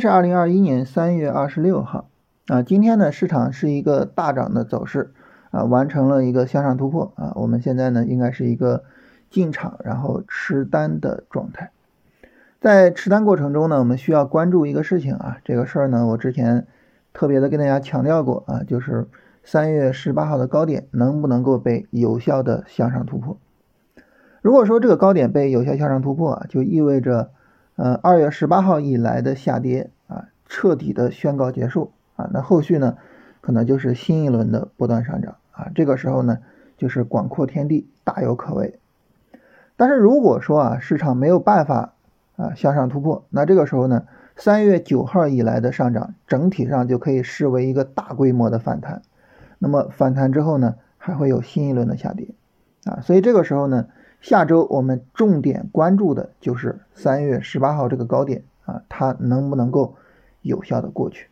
是二零二一年三月二十六号啊，今天呢市场是一个大涨的走势啊，完成了一个向上突破啊，我们现在呢应该是一个进场然后持单的状态。在持单过程中呢，我们需要关注一个事情啊，这个事儿呢我之前特别的跟大家强调过啊，就是三月十八号的高点能不能够被有效的向上突破。如果说这个高点被有效向上突破啊，就意味着。呃，二月十八号以来的下跌啊，彻底的宣告结束啊，那后续呢，可能就是新一轮的波段上涨啊，这个时候呢，就是广阔天地，大有可为。但是如果说啊，市场没有办法啊向上突破，那这个时候呢，三月九号以来的上涨，整体上就可以视为一个大规模的反弹。那么反弹之后呢，还会有新一轮的下跌啊，所以这个时候呢。下周我们重点关注的就是三月十八号这个高点啊，它能不能够有效的过去？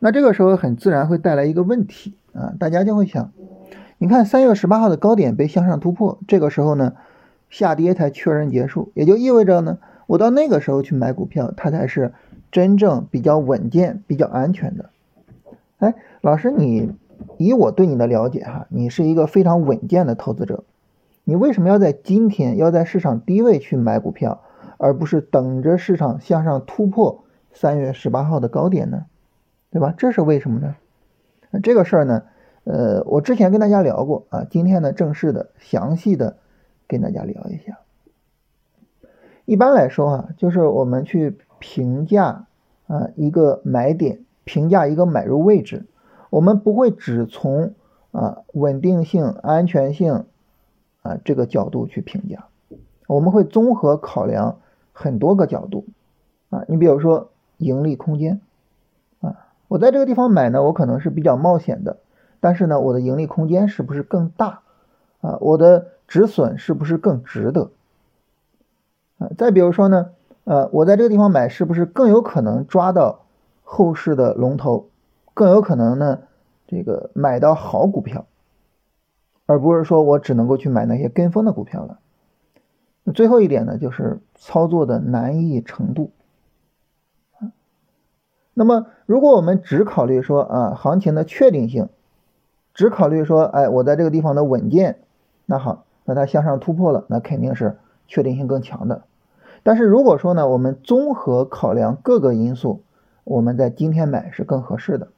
那这个时候很自然会带来一个问题啊，大家就会想，你看三月十八号的高点被向上突破，这个时候呢，下跌才确认结束，也就意味着呢，我到那个时候去买股票，它才是真正比较稳健、比较安全的。哎，老师，你以我对你的了解哈，你是一个非常稳健的投资者。你为什么要在今天要在市场低位去买股票，而不是等着市场向上突破三月十八号的高点呢？对吧？这是为什么呢？这个事儿呢，呃，我之前跟大家聊过啊，今天呢正式的详细的跟大家聊一下。一般来说啊，就是我们去评价啊一个买点，评价一个买入位置，我们不会只从啊稳定性、安全性。啊，这个角度去评价，我们会综合考量很多个角度啊。你比如说盈利空间啊，我在这个地方买呢，我可能是比较冒险的，但是呢，我的盈利空间是不是更大啊？我的止损是不是更值得啊？再比如说呢，呃，我在这个地方买是不是更有可能抓到后市的龙头，更有可能呢，这个买到好股票。而不是说我只能够去买那些跟风的股票了。那最后一点呢，就是操作的难易程度。那么如果我们只考虑说啊行情的确定性，只考虑说哎我在这个地方的稳健，那好，那它向上突破了，那肯定是确定性更强的。但是如果说呢，我们综合考量各个因素，我们在今天买是更合适的。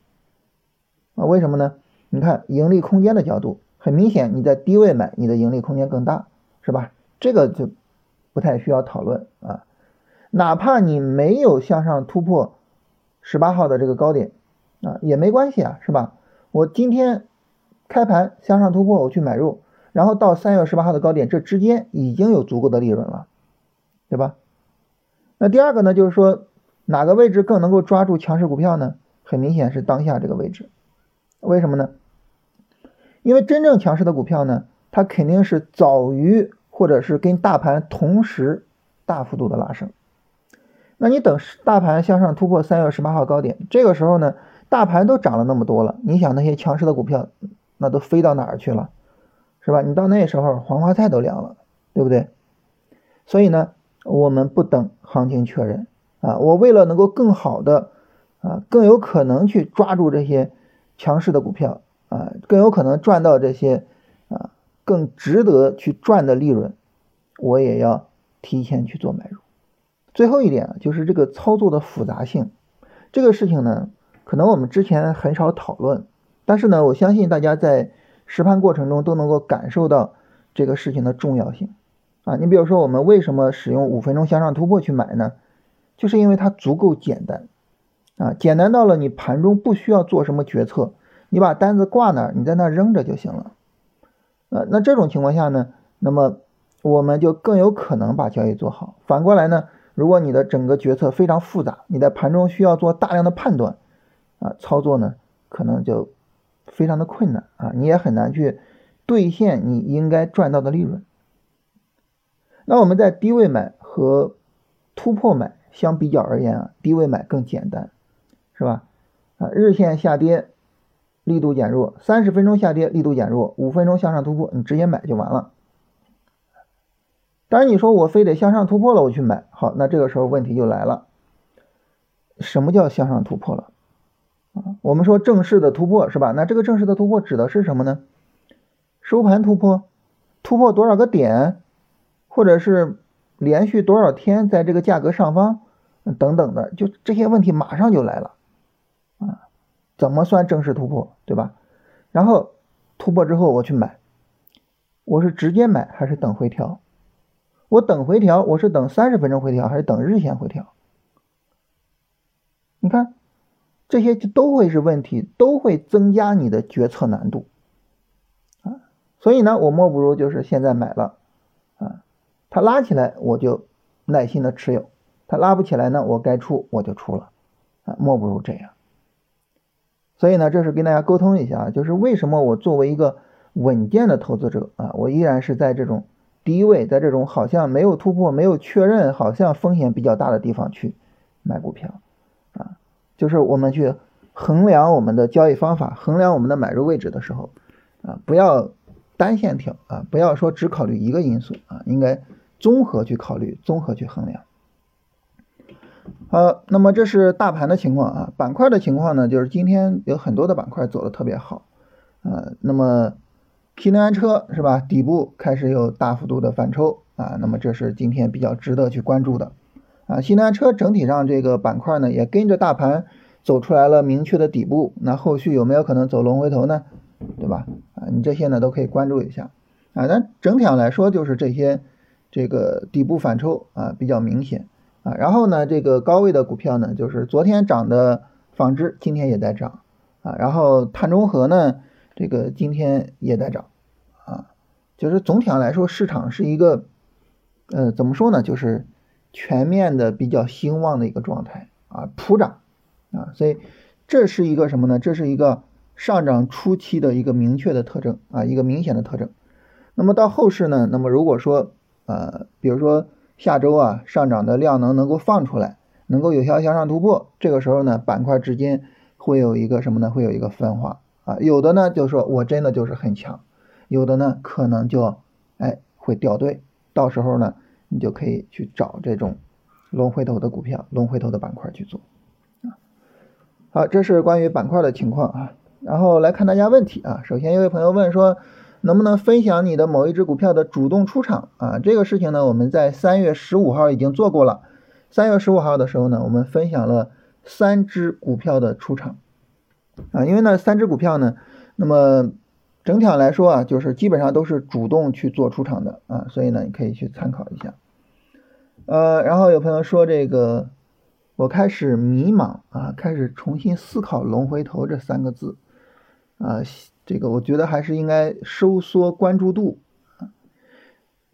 啊，为什么呢？你看盈利空间的角度。很明显，你在低位买，你的盈利空间更大，是吧？这个就不太需要讨论啊。哪怕你没有向上突破十八号的这个高点啊，也没关系啊，是吧？我今天开盘向上突破，我去买入，然后到三月十八号的高点，这之间已经有足够的利润了，对吧？那第二个呢，就是说哪个位置更能够抓住强势股票呢？很明显是当下这个位置，为什么呢？因为真正强势的股票呢，它肯定是早于或者是跟大盘同时大幅度的拉升。那你等大盘向上突破三月十八号高点，这个时候呢，大盘都涨了那么多了，你想那些强势的股票，那都飞到哪儿去了，是吧？你到那时候黄花菜都凉了，对不对？所以呢，我们不等行情确认啊，我为了能够更好的啊，更有可能去抓住这些强势的股票。啊，更有可能赚到这些啊，更值得去赚的利润，我也要提前去做买入。最后一点，就是这个操作的复杂性，这个事情呢，可能我们之前很少讨论，但是呢，我相信大家在实盘过程中都能够感受到这个事情的重要性啊。你比如说，我们为什么使用五分钟向上突破去买呢？就是因为它足够简单啊，简单到了你盘中不需要做什么决策。你把单子挂那儿，你在那儿扔着就行了。呃，那这种情况下呢，那么我们就更有可能把交易做好。反过来呢，如果你的整个决策非常复杂，你在盘中需要做大量的判断，啊，操作呢可能就非常的困难啊，你也很难去兑现你应该赚到的利润。那我们在低位买和突破买相比较而言啊，低位买更简单，是吧？啊，日线下跌。力度减弱，三十分钟下跌，力度减弱，五分钟向上突破，你直接买就完了。当然，你说我非得向上突破了我去买，好，那这个时候问题就来了。什么叫向上突破了？啊，我们说正式的突破是吧？那这个正式的突破指的是什么呢？收盘突破，突破多少个点，或者是连续多少天在这个价格上方等等的，就这些问题马上就来了啊？怎么算正式突破，对吧？然后突破之后我去买，我是直接买还是等回调？我等回调，我是等三十分钟回调还是等日线回调？你看，这些就都会是问题，都会增加你的决策难度啊。所以呢，我莫不如就是现在买了啊，它拉起来我就耐心的持有，它拉不起来呢，我该出我就出了啊，莫不如这样。所以呢，这是跟大家沟通一下，就是为什么我作为一个稳健的投资者啊，我依然是在这种。低位，在这种好像没有突破、没有确认、好像风险比较大的地方去买股票，啊，就是我们去衡量我们的交易方法、衡量我们的买入位置的时候，啊，不要单线条啊，不要说只考虑一个因素啊，应该综合去考虑、综合去衡量。好，那么这是大盘的情况啊，板块的情况呢，就是今天有很多的板块走的特别好，啊，那么。新能源车是吧？底部开始有大幅度的反抽啊，那么这是今天比较值得去关注的啊。新能源车整体上这个板块呢，也跟着大盘走出来了明确的底部，那后续有没有可能走龙回头呢？对吧？啊，你这些呢都可以关注一下啊。但整体上来说，就是这些这个底部反抽啊比较明显啊。然后呢，这个高位的股票呢，就是昨天涨的纺织，今天也在涨啊。然后碳中和呢？这个今天也在涨，啊，就是总体上来说，市场是一个，呃，怎么说呢？就是全面的比较兴旺的一个状态啊，普涨啊，所以这是一个什么呢？这是一个上涨初期的一个明确的特征啊，一个明显的特征。那么到后市呢？那么如果说呃，比如说下周啊，上涨的量能能够放出来，能够有效向上突破，这个时候呢，板块之间会有一个什么呢？会有一个分化。啊，有的呢就说我真的就是很强，有的呢可能就哎会掉队，到时候呢你就可以去找这种龙回头的股票、龙回头的板块去做啊。好，这是关于板块的情况啊。然后来看大家问题啊。首先，一位朋友问说，能不能分享你的某一只股票的主动出场啊？这个事情呢，我们在三月十五号已经做过了。三月十五号的时候呢，我们分享了三只股票的出场。啊，因为呢，三只股票呢，那么整体上来说啊，就是基本上都是主动去做出场的啊，所以呢，你可以去参考一下。呃，然后有朋友说这个，我开始迷茫啊，开始重新思考“龙回头”这三个字啊，这个我觉得还是应该收缩关注度啊。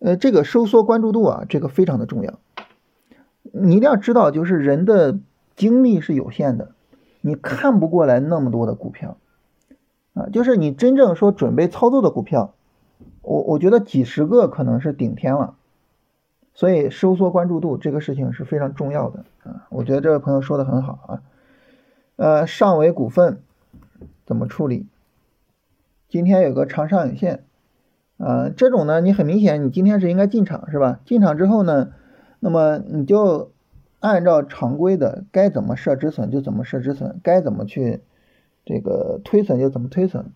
呃，这个收缩关注度啊，这个非常的重要。你一定要知道，就是人的精力是有限的。你看不过来那么多的股票，啊，就是你真正说准备操作的股票，我我觉得几十个可能是顶天了，所以收缩关注度这个事情是非常重要的啊。我觉得这位朋友说的很好啊，呃，上尾股份怎么处理？今天有个长上影线，啊，这种呢，你很明显你今天是应该进场是吧？进场之后呢，那么你就。按照常规的，该怎么设止损就怎么设止损，该怎么去这个推损就怎么推损，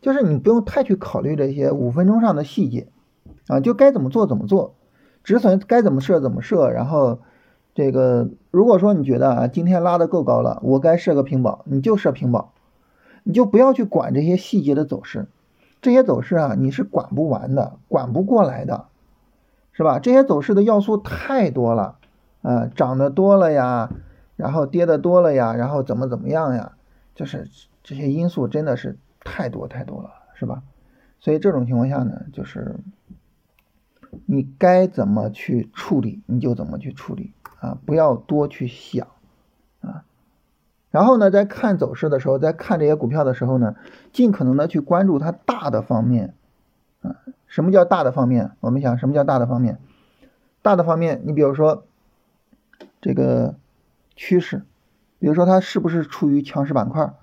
就是你不用太去考虑这些五分钟上的细节啊，就该怎么做怎么做，止损该怎么设怎么设，然后这个如果说你觉得啊今天拉的够高了，我该设个平保，你就设平保，你就不要去管这些细节的走势，这些走势啊你是管不完的，管不过来的，是吧？这些走势的要素太多了。啊，涨得多了呀，然后跌的多了呀，然后怎么怎么样呀？就是这些因素真的是太多太多了，是吧？所以这种情况下呢，就是你该怎么去处理，你就怎么去处理啊，不要多去想。然后呢，在看走势的时候，在看这些股票的时候呢，尽可能的去关注它大的方面啊。什么叫大的方面？我们想，什么叫大的方面？大的方面，你比如说。这个趋势，比如说它是不是处于强势板块，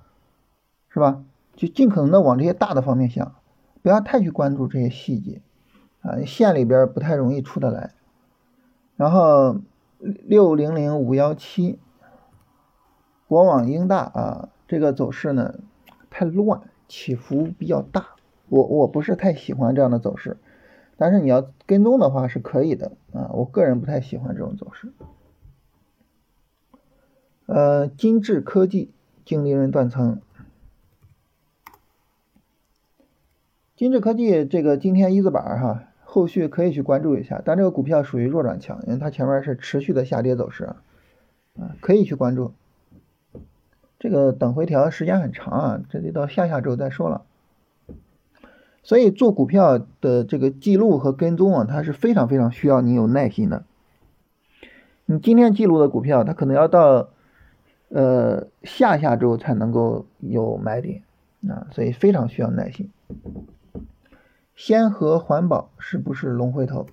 是吧？就尽可能的往这些大的方面想，不要太去关注这些细节啊，线里边不太容易出得来。然后六零零五幺七国网英大啊，这个走势呢太乱，起伏比较大，我我不是太喜欢这样的走势，但是你要跟踪的话是可以的啊，我个人不太喜欢这种走势。呃，金智科技净利润断层，金智科技这个今天一字板哈，后续可以去关注一下，但这个股票属于弱转强，因为它前面是持续的下跌走势啊，可以去关注。这个等回调时间很长啊，这得到下下周再说了。所以做股票的这个记录和跟踪啊，它是非常非常需要你有耐心的。你今天记录的股票，它可能要到。呃，下下周才能够有买点啊，所以非常需要耐心。先河环保是不是龙回头？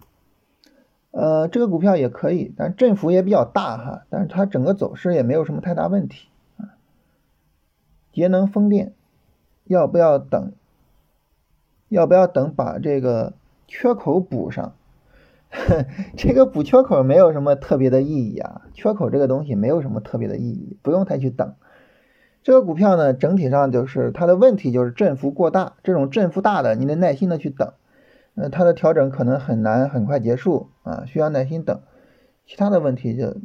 呃，这个股票也可以，但振幅也比较大哈，但是它整个走势也没有什么太大问题。节能风电要不要等？要不要等把这个缺口补上？这个补缺口没有什么特别的意义啊，缺口这个东西没有什么特别的意义，不用太去等。这个股票呢，整体上就是它的问题就是振幅过大，这种振幅大的你得耐心的去等，呃，它的调整可能很难很快结束啊，需要耐心等。其他的问题就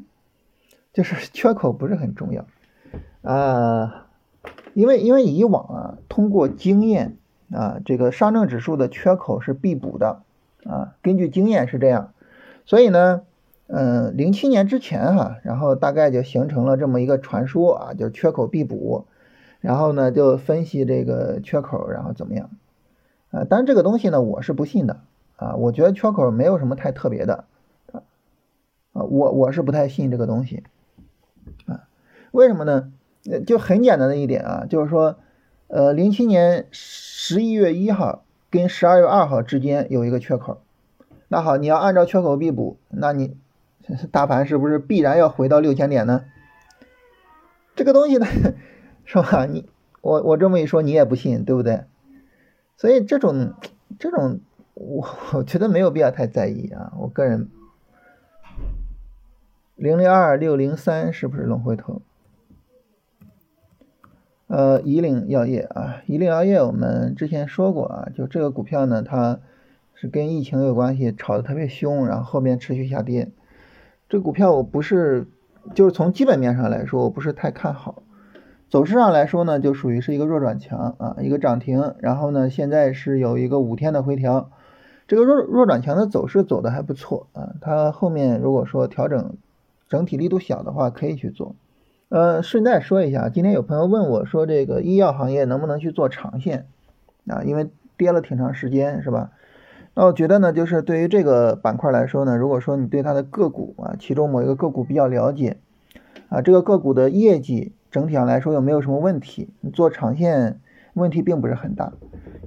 就是 缺口不是很重要啊，因为因为以往啊，通过经验啊，这个上证指数的缺口是必补的。啊，根据经验是这样，所以呢，嗯，零七年之前哈，然后大概就形成了这么一个传说啊，就是缺口必补，然后呢就分析这个缺口，然后怎么样，啊，但这个东西呢，我是不信的啊，我觉得缺口没有什么太特别的，啊，我我是不太信这个东西，啊，为什么呢？就很简单的一点啊，就是说，呃，零七年十一月一号。跟十二月二号之间有一个缺口，那好，你要按照缺口必补，那你 大盘是不是必然要回到六千点呢？这个东西呢，是吧？你我我这么一说，你也不信，对不对？所以这种这种，我 我觉得没有必要太在意啊。我个人，零零二六零三是不是龙回头？呃，以岭药业啊，以岭药业我们之前说过啊，就这个股票呢，它是跟疫情有关系，炒的特别凶，然后后面持续下跌。这股票我不是，就是从基本面上来说，我不是太看好。走势上来说呢，就属于是一个弱转强啊，一个涨停，然后呢，现在是有一个五天的回调，这个弱弱转强的走势走的还不错啊。它后面如果说调整整体力度小的话，可以去做。呃，顺带说一下，今天有朋友问我说，这个医药行业能不能去做长线啊？因为跌了挺长时间，是吧？那我觉得呢，就是对于这个板块来说呢，如果说你对它的个股啊，其中某一个个股比较了解啊，这个个股的业绩整体上来说又没有什么问题，你做长线问题并不是很大。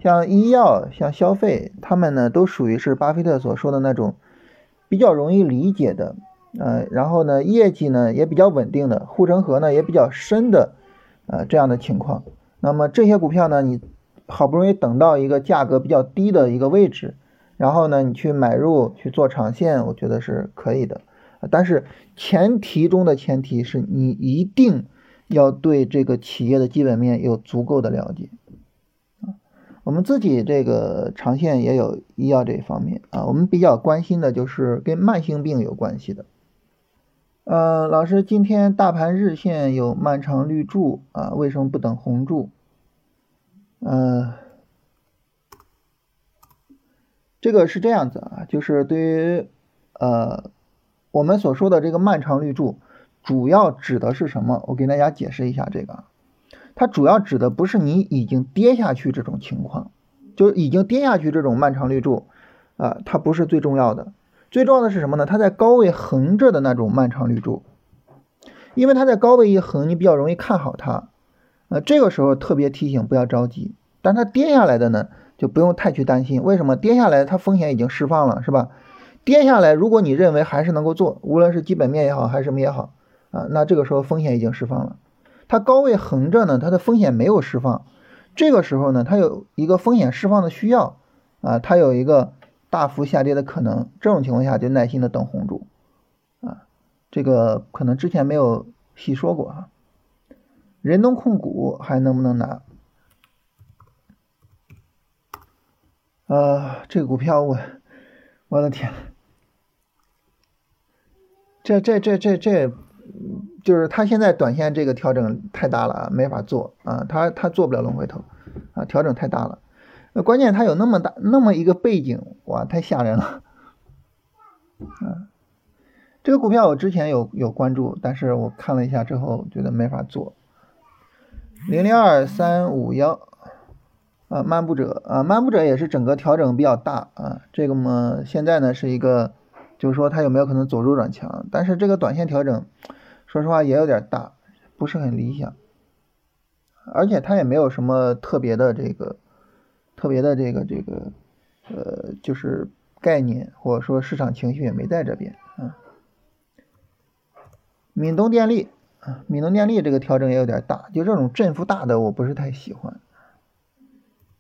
像医药、像消费，他们呢都属于是巴菲特所说的那种比较容易理解的。呃，然后呢，业绩呢也比较稳定的，护城河呢也比较深的，呃，这样的情况。那么这些股票呢，你好不容易等到一个价格比较低的一个位置，然后呢，你去买入去做长线，我觉得是可以的。但是前提中的前提是你一定要对这个企业的基本面有足够的了解。啊，我们自己这个长线也有医药这一方面啊，我们比较关心的就是跟慢性病有关系的。呃，老师，今天大盘日线有漫长绿柱啊，为什么不等红柱？呃，这个是这样子啊，就是对于呃我们所说的这个漫长绿柱，主要指的是什么？我给大家解释一下这个，它主要指的不是你已经跌下去这种情况，就是已经跌下去这种漫长绿柱啊，它不是最重要的。最重要的是什么呢？它在高位横着的那种漫长绿柱，因为它在高位一横，你比较容易看好它。呃，这个时候特别提醒不要着急。但它跌下来的呢，就不用太去担心。为什么？跌下来它风险已经释放了，是吧？跌下来，如果你认为还是能够做，无论是基本面也好，还是什么也好，啊，那这个时候风险已经释放了。它高位横着呢，它的风险没有释放。这个时候呢，它有一个风险释放的需要，啊，它有一个。大幅下跌的可能，这种情况下就耐心的等红柱，啊，这个可能之前没有细说过啊。仁东控股还能不能拿？呃，这个股票我，我的天，这这这这这，就是它现在短线这个调整太大了，没法做啊，它它做不了龙回头啊，调整太大了。那关键它有那么大那么一个背景，哇，太吓人了。嗯，这个股票我之前有有关注，但是我看了一下之后觉得没法做。零零二三五幺。啊，漫步者啊，漫步者也是整个调整比较大啊。这个嘛，现在呢是一个，就是说它有没有可能走弱转强？但是这个短线调整，说实话也有点大，不是很理想。而且它也没有什么特别的这个，特别的这个这个，呃，就是概念或者说市场情绪也没在这边啊。闽东电力啊，闽东电力这个调整也有点大，就这种振幅大的我不是太喜欢。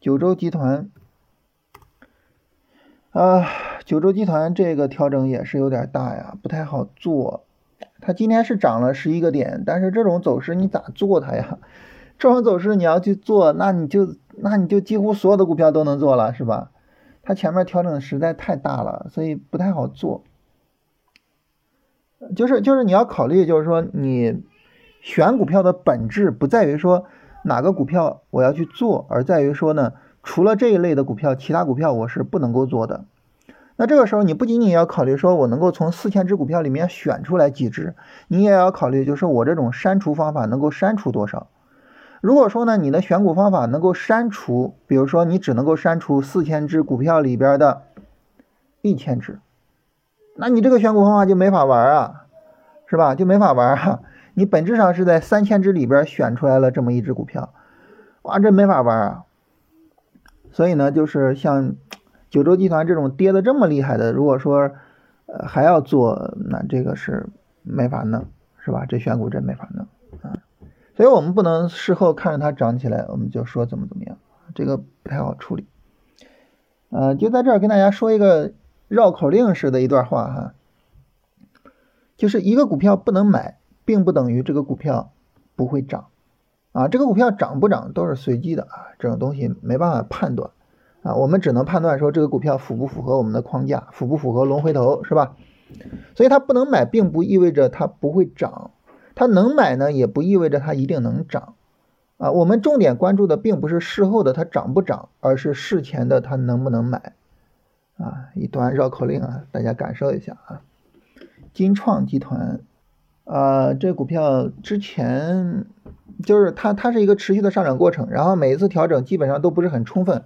九州集团，啊，九州集团这个调整也是有点大呀，不太好做。它今天是涨了十一个点，但是这种走势你咋做它呀？这种走势你要去做，那你就那你就几乎所有的股票都能做了，是吧？它前面调整实在太大了，所以不太好做。就是就是你要考虑，就是说你选股票的本质不在于说。哪个股票我要去做，而在于说呢，除了这一类的股票，其他股票我是不能够做的。那这个时候，你不仅仅要考虑说我能够从四千只股票里面选出来几只，你也要考虑就是我这种删除方法能够删除多少。如果说呢，你的选股方法能够删除，比如说你只能够删除四千只股票里边的一千只，那你这个选股方法就没法玩啊，是吧？就没法玩啊。你本质上是在三千只里边选出来了这么一只股票，哇，这没法玩啊！所以呢，就是像九州集团这种跌的这么厉害的，如果说呃还要做，那这个是没法弄，是吧？这选股真没法弄！所以我们不能事后看着它涨起来，我们就说怎么怎么样，这个不太好处理。呃，就在这儿跟大家说一个绕口令式的一段话哈，就是一个股票不能买。并不等于这个股票不会涨，啊，这个股票涨不涨都是随机的啊，这种东西没办法判断，啊，我们只能判断说这个股票符不符合我们的框架，符不符合龙回头，是吧？所以它不能买，并不意味着它不会涨，它能买呢，也不意味着它一定能涨，啊，我们重点关注的并不是事后的它涨不涨，而是事前的它能不能买，啊，一段绕口令啊，大家感受一下啊，金创集团。呃，这股票之前就是它，它是一个持续的上涨过程，然后每一次调整基本上都不是很充分，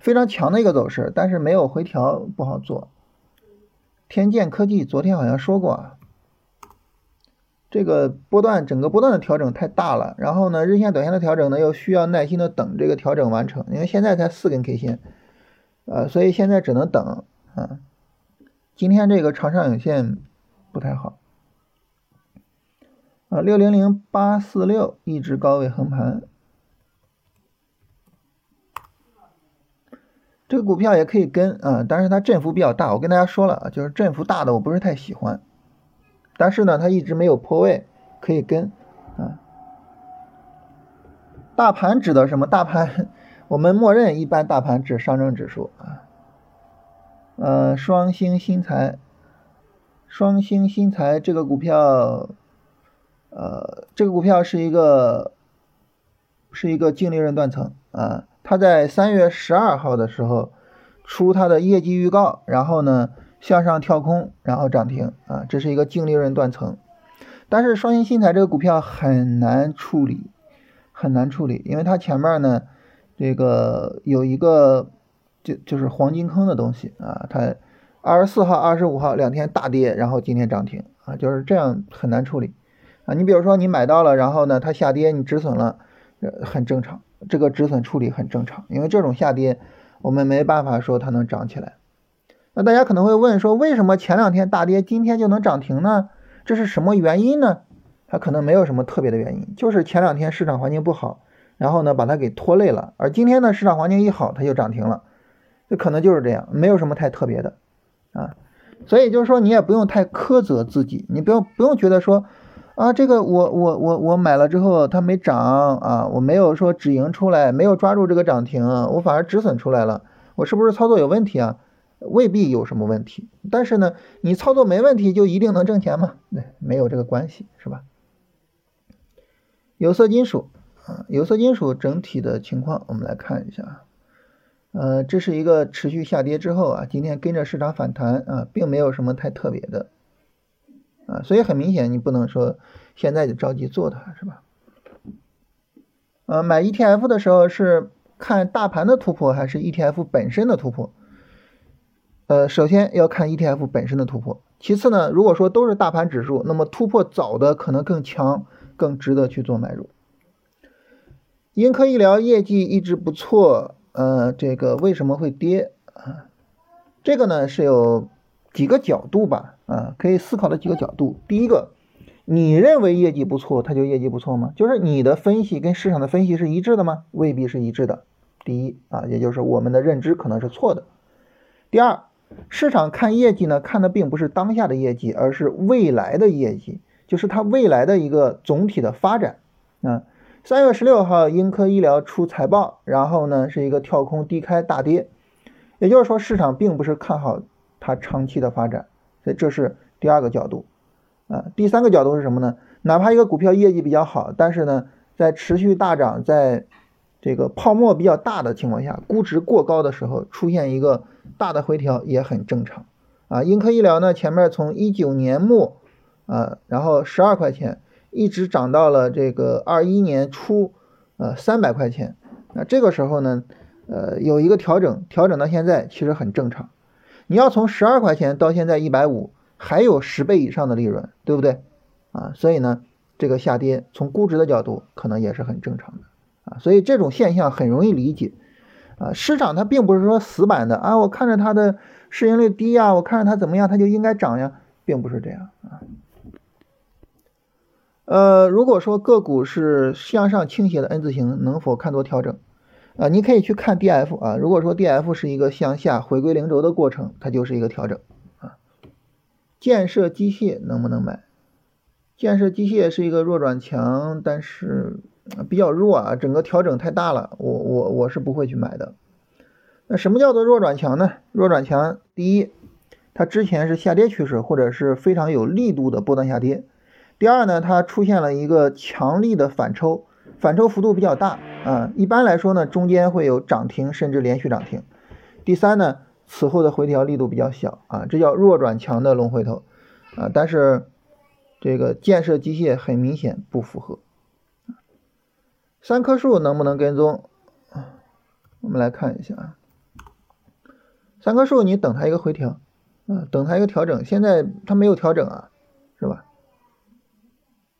非常强的一个走势，但是没有回调不好做。天剑科技昨天好像说过啊，这个波段整个波段的调整太大了，然后呢，日线、短线的调整呢又需要耐心的等这个调整完成，因为现在才四根 K 线，呃，所以现在只能等啊。今天这个长上影线不太好。啊，六零零八四六一直高位横盘，这个股票也可以跟啊，但是它振幅比较大。我跟大家说了啊，就是振幅大的我不是太喜欢，但是呢，它一直没有破位，可以跟啊。大盘指的什么？大盘我们默认一般大盘指上证指数啊。呃，双星新材，双星新材这个股票。呃，这个股票是一个是一个净利润断层啊，它在三月十二号的时候出它的业绩预告，然后呢向上跳空，然后涨停啊，这是一个净利润断层。但是双星新材这个股票很难处理，很难处理，因为它前面呢这个有一个就就是黄金坑的东西啊，它二十四号、二十五号两天大跌，然后今天涨停啊，就是这样很难处理。啊，你比如说你买到了，然后呢，它下跌，你止损了，呃，很正常，这个止损处理很正常，因为这种下跌，我们没办法说它能涨起来。那大家可能会问说，为什么前两天大跌，今天就能涨停呢？这是什么原因呢？它可能没有什么特别的原因，就是前两天市场环境不好，然后呢把它给拖累了，而今天呢市场环境一好，它就涨停了，这可能就是这样，没有什么太特别的啊。所以就是说，你也不用太苛责自己，你不用不用觉得说。啊，这个我我我我买了之后它没涨啊，我没有说止盈出来，没有抓住这个涨停，我反而止损出来了，我是不是操作有问题啊？未必有什么问题，但是呢，你操作没问题就一定能挣钱吗？对，没有这个关系，是吧？有色金属啊，有色金属整体的情况我们来看一下，呃，这是一个持续下跌之后啊，今天跟着市场反弹啊，并没有什么太特别的啊，所以很明显你不能说现在就着急做它，是吧？呃，买 ETF 的时候是看大盘的突破还是 ETF 本身的突破？呃，首先要看 ETF 本身的突破，其次呢，如果说都是大盘指数，那么突破早的可能更强，更值得去做买入。英科医疗业绩一直不错，呃，这个为什么会跌啊？这个呢是有几个角度吧，啊，可以思考的几个角度。第一个，你认为业绩不错，它就业绩不错吗？就是你的分析跟市场的分析是一致的吗？未必是一致的。第一啊，也就是我们的认知可能是错的。第二。市场看业绩呢，看的并不是当下的业绩，而是未来的业绩，就是它未来的一个总体的发展。啊，三月十六号，英科医疗出财报，然后呢是一个跳空低开大跌，也就是说市场并不是看好它长期的发展，所以这是第二个角度。啊，第三个角度是什么呢？哪怕一个股票业绩比较好，但是呢在持续大涨，在这个泡沫比较大的情况下，估值过高的时候，出现一个大的回调也很正常啊。英科医疗呢，前面从一九年末啊，然后十二块钱，一直涨到了这个二一年初，呃三百块钱。那这个时候呢，呃有一个调整，调整到现在其实很正常。你要从十二块钱到现在一百五，还有十倍以上的利润，对不对啊？所以呢，这个下跌从估值的角度可能也是很正常的。啊，所以这种现象很容易理解，啊，市场它并不是说死板的啊，我看着它的市盈率低呀，我看着它怎么样，它就应该涨呀，并不是这样啊。呃，如果说个股是向上倾斜的 N 字形，能否看多调整？啊，你可以去看 DF 啊，如果说 DF 是一个向下回归零轴的过程，它就是一个调整啊。建设机械能不能买？建设机械是一个弱转强，但是。比较弱啊，整个调整太大了，我我我是不会去买的。那什么叫做弱转强呢？弱转强，第一，它之前是下跌趋势，或者是非常有力度的波段下跌；第二呢，它出现了一个强力的反抽，反抽幅度比较大啊。一般来说呢，中间会有涨停甚至连续涨停。第三呢，此后的回调力度比较小啊，这叫弱转强的龙回头啊。但是这个建设机械很明显不符合。三棵树能不能跟踪？我们来看一下啊。三棵树，你等它一个回调，啊，等它一个调整。现在它没有调整啊，是吧？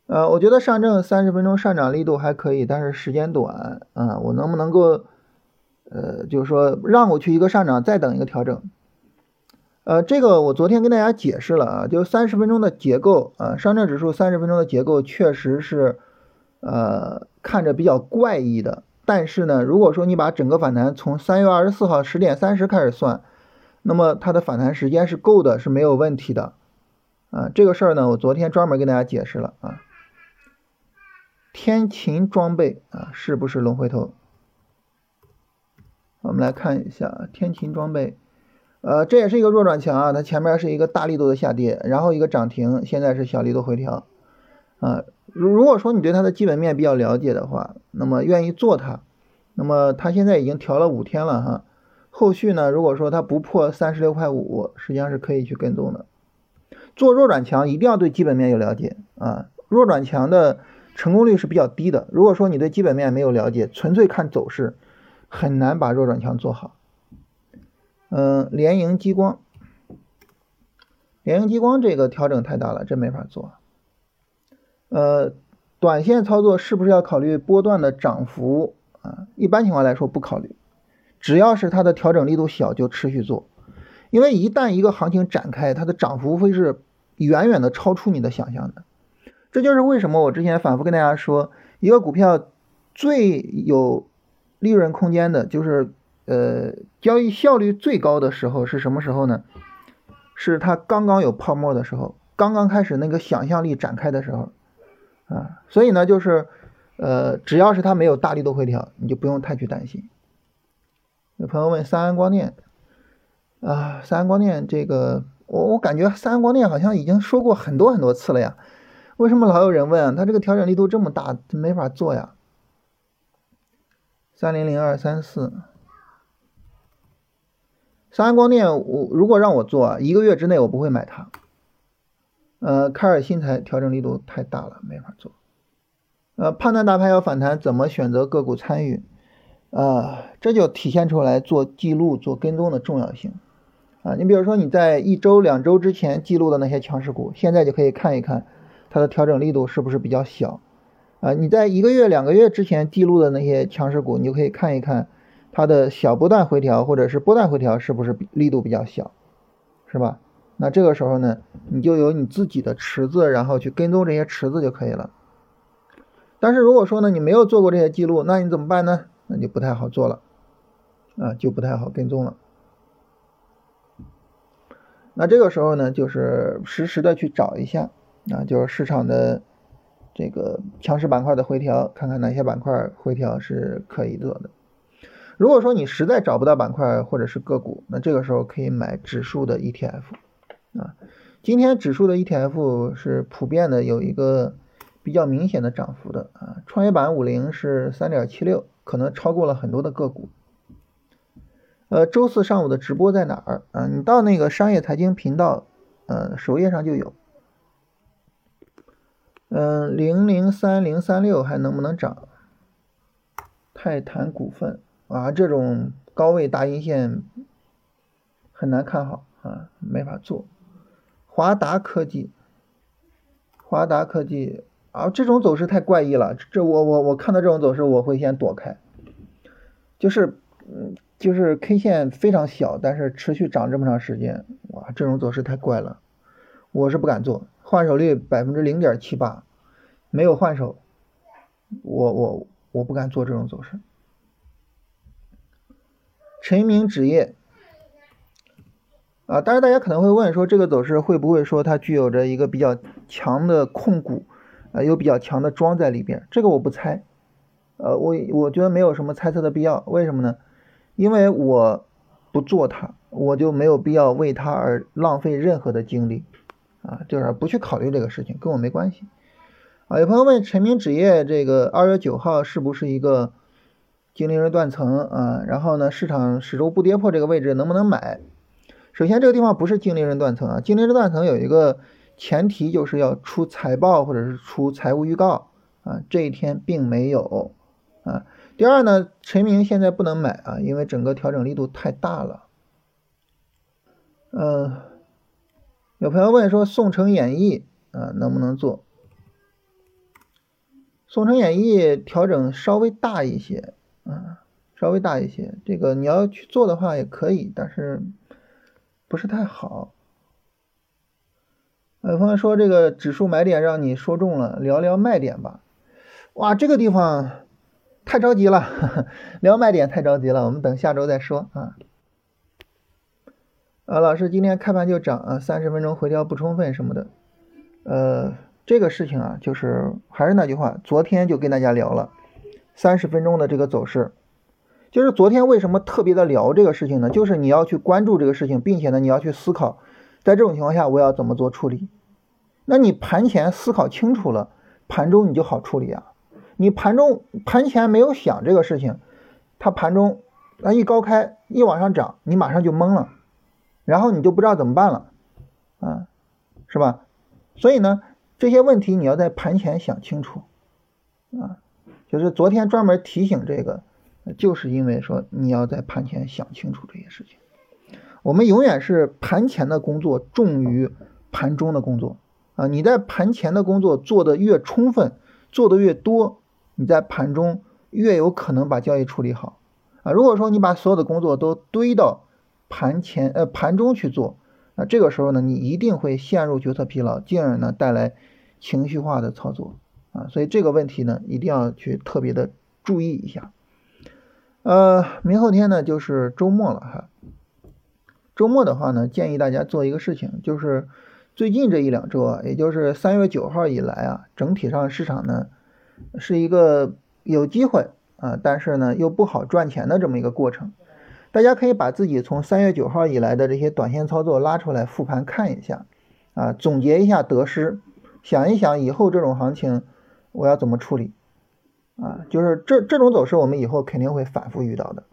呃，我觉得上证三十分钟上涨力度还可以，但是时间短啊。我能不能够，呃，就是说让我去一个上涨，再等一个调整？呃，这个我昨天跟大家解释了啊，就三十分钟的结构啊，上证指数三十分钟的结构确实是。呃，看着比较怪异的，但是呢，如果说你把整个反弹从三月二十四号十点三十开始算，那么它的反弹时间是够的，是没有问题的。啊，这个事儿呢，我昨天专门跟大家解释了啊。天琴装备啊，是不是龙回头？我们来看一下天琴装备，呃，这也是一个弱转强啊，它前面是一个大力度的下跌，然后一个涨停，现在是小力度回调，啊。如如果说你对它的基本面比较了解的话，那么愿意做它，那么它现在已经调了五天了哈，后续呢，如果说它不破三十六块五，实际上是可以去跟踪的。做弱转强一定要对基本面有了解啊，弱转强的成功率是比较低的。如果说你对基本面没有了解，纯粹看走势，很难把弱转强做好。嗯，联营激光，联营激光这个调整太大了，真没法做。呃，短线操作是不是要考虑波段的涨幅啊？一般情况来说不考虑，只要是它的调整力度小就持续做，因为一旦一个行情展开，它的涨幅会是远远的超出你的想象的。这就是为什么我之前反复跟大家说，一个股票最有利润空间的，就是呃交易效率最高的时候是什么时候呢？是它刚刚有泡沫的时候，刚刚开始那个想象力展开的时候。啊，所以呢，就是呃，只要是它没有大力度回调，你就不用太去担心。有朋友问三安光电啊，三安光电这个，我我感觉三安光电好像已经说过很多很多次了呀，为什么老有人问啊？它这个调整力度这么大，没法做呀？三零零二三四，三安光电，我如果让我做，一个月之内我不会买它。呃，凯尔新材调整力度太大了，没法做。呃，判断大盘要反弹，怎么选择个股参与？啊，这就体现出来做记录、做跟踪的重要性啊！你比如说你在一周、两周之前记录的那些强势股，现在就可以看一看它的调整力度是不是比较小啊！你在一个月、两个月之前记录的那些强势股，你就可以看一看它的小波段回调或者是波段回调是不是力度比较小，是吧？那这个时候呢，你就有你自己的池子，然后去跟踪这些池子就可以了。但是如果说呢，你没有做过这些记录，那你怎么办呢？那就不太好做了，啊，就不太好跟踪了。那这个时候呢，就是实时的去找一下，啊，就是市场的这个强势板块的回调，看看哪些板块回调是可以做的。如果说你实在找不到板块或者是个股，那这个时候可以买指数的 ETF，啊，今天指数的 ETF 是普遍的有一个比较明显的涨幅的，啊，创业板五零是三点七六。可能超过了很多的个股。呃，周四上午的直播在哪儿啊？你到那个商业财经频道，呃，首页上就有。嗯，零零三零三六还能不能涨？泰坦股份啊，这种高位大阴线很难看好啊，没法做。华达科技，华达科技。啊，这种走势太怪异了，这我我我看到这种走势我会先躲开，就是嗯就是 K 线非常小，但是持续涨这么长时间，哇，这种走势太怪了，我是不敢做，换手率百分之零点七八，没有换手，我我我不敢做这种走势。陈明纸业，啊，当然大家可能会问说这个走势会不会说它具有着一个比较强的控股？啊，有比较强的庄在里边，这个我不猜，呃，我我觉得没有什么猜测的必要，为什么呢？因为我不做它，我就没有必要为它而浪费任何的精力，啊，就是不去考虑这个事情，跟我没关系。啊，有朋友问晨明纸业这个二月九号是不是一个经理人断层啊？然后呢，市场始终不跌破这个位置能不能买？首先这个地方不是净利润断层啊，净利润断层有一个。前提就是要出财报或者是出财务预告啊，这一天并没有啊。第二呢，陈明现在不能买啊，因为整个调整力度太大了。嗯，有朋友问说宋城演艺啊能不能做？宋城演艺调整稍微大一些啊，稍微大一些，这个你要去做的话也可以，但是不是太好。有朋友说这个指数买点让你说中了，聊聊卖点吧。哇，这个地方太着急了，聊卖点太着急了，我们等下周再说啊。啊，老师今天开盘就涨啊，三十分钟回调不充分什么的。呃，这个事情啊，就是还是那句话，昨天就跟大家聊了三十分钟的这个走势，就是昨天为什么特别的聊这个事情呢？就是你要去关注这个事情，并且呢，你要去思考。在这种情况下，我要怎么做处理？那你盘前思考清楚了，盘中你就好处理啊。你盘中盘前没有想这个事情，它盘中它一高开一往上涨，你马上就懵了，然后你就不知道怎么办了，啊，是吧？所以呢，这些问题你要在盘前想清楚，啊，就是昨天专门提醒这个，就是因为说你要在盘前想清楚这些事情。我们永远是盘前的工作重于盘中的工作啊！你在盘前的工作做的越充分，做的越多，你在盘中越有可能把交易处理好啊！如果说你把所有的工作都堆到盘前呃盘中去做，那这个时候呢，你一定会陷入决策疲劳，进而呢带来情绪化的操作啊！所以这个问题呢，一定要去特别的注意一下。呃，明后天呢就是周末了哈。周末的话呢，建议大家做一个事情，就是最近这一两周啊，也就是三月九号以来啊，整体上市场呢是一个有机会啊，但是呢又不好赚钱的这么一个过程。大家可以把自己从三月九号以来的这些短线操作拉出来复盘看一下啊，总结一下得失，想一想以后这种行情我要怎么处理啊？就是这这种走势我们以后肯定会反复遇到的。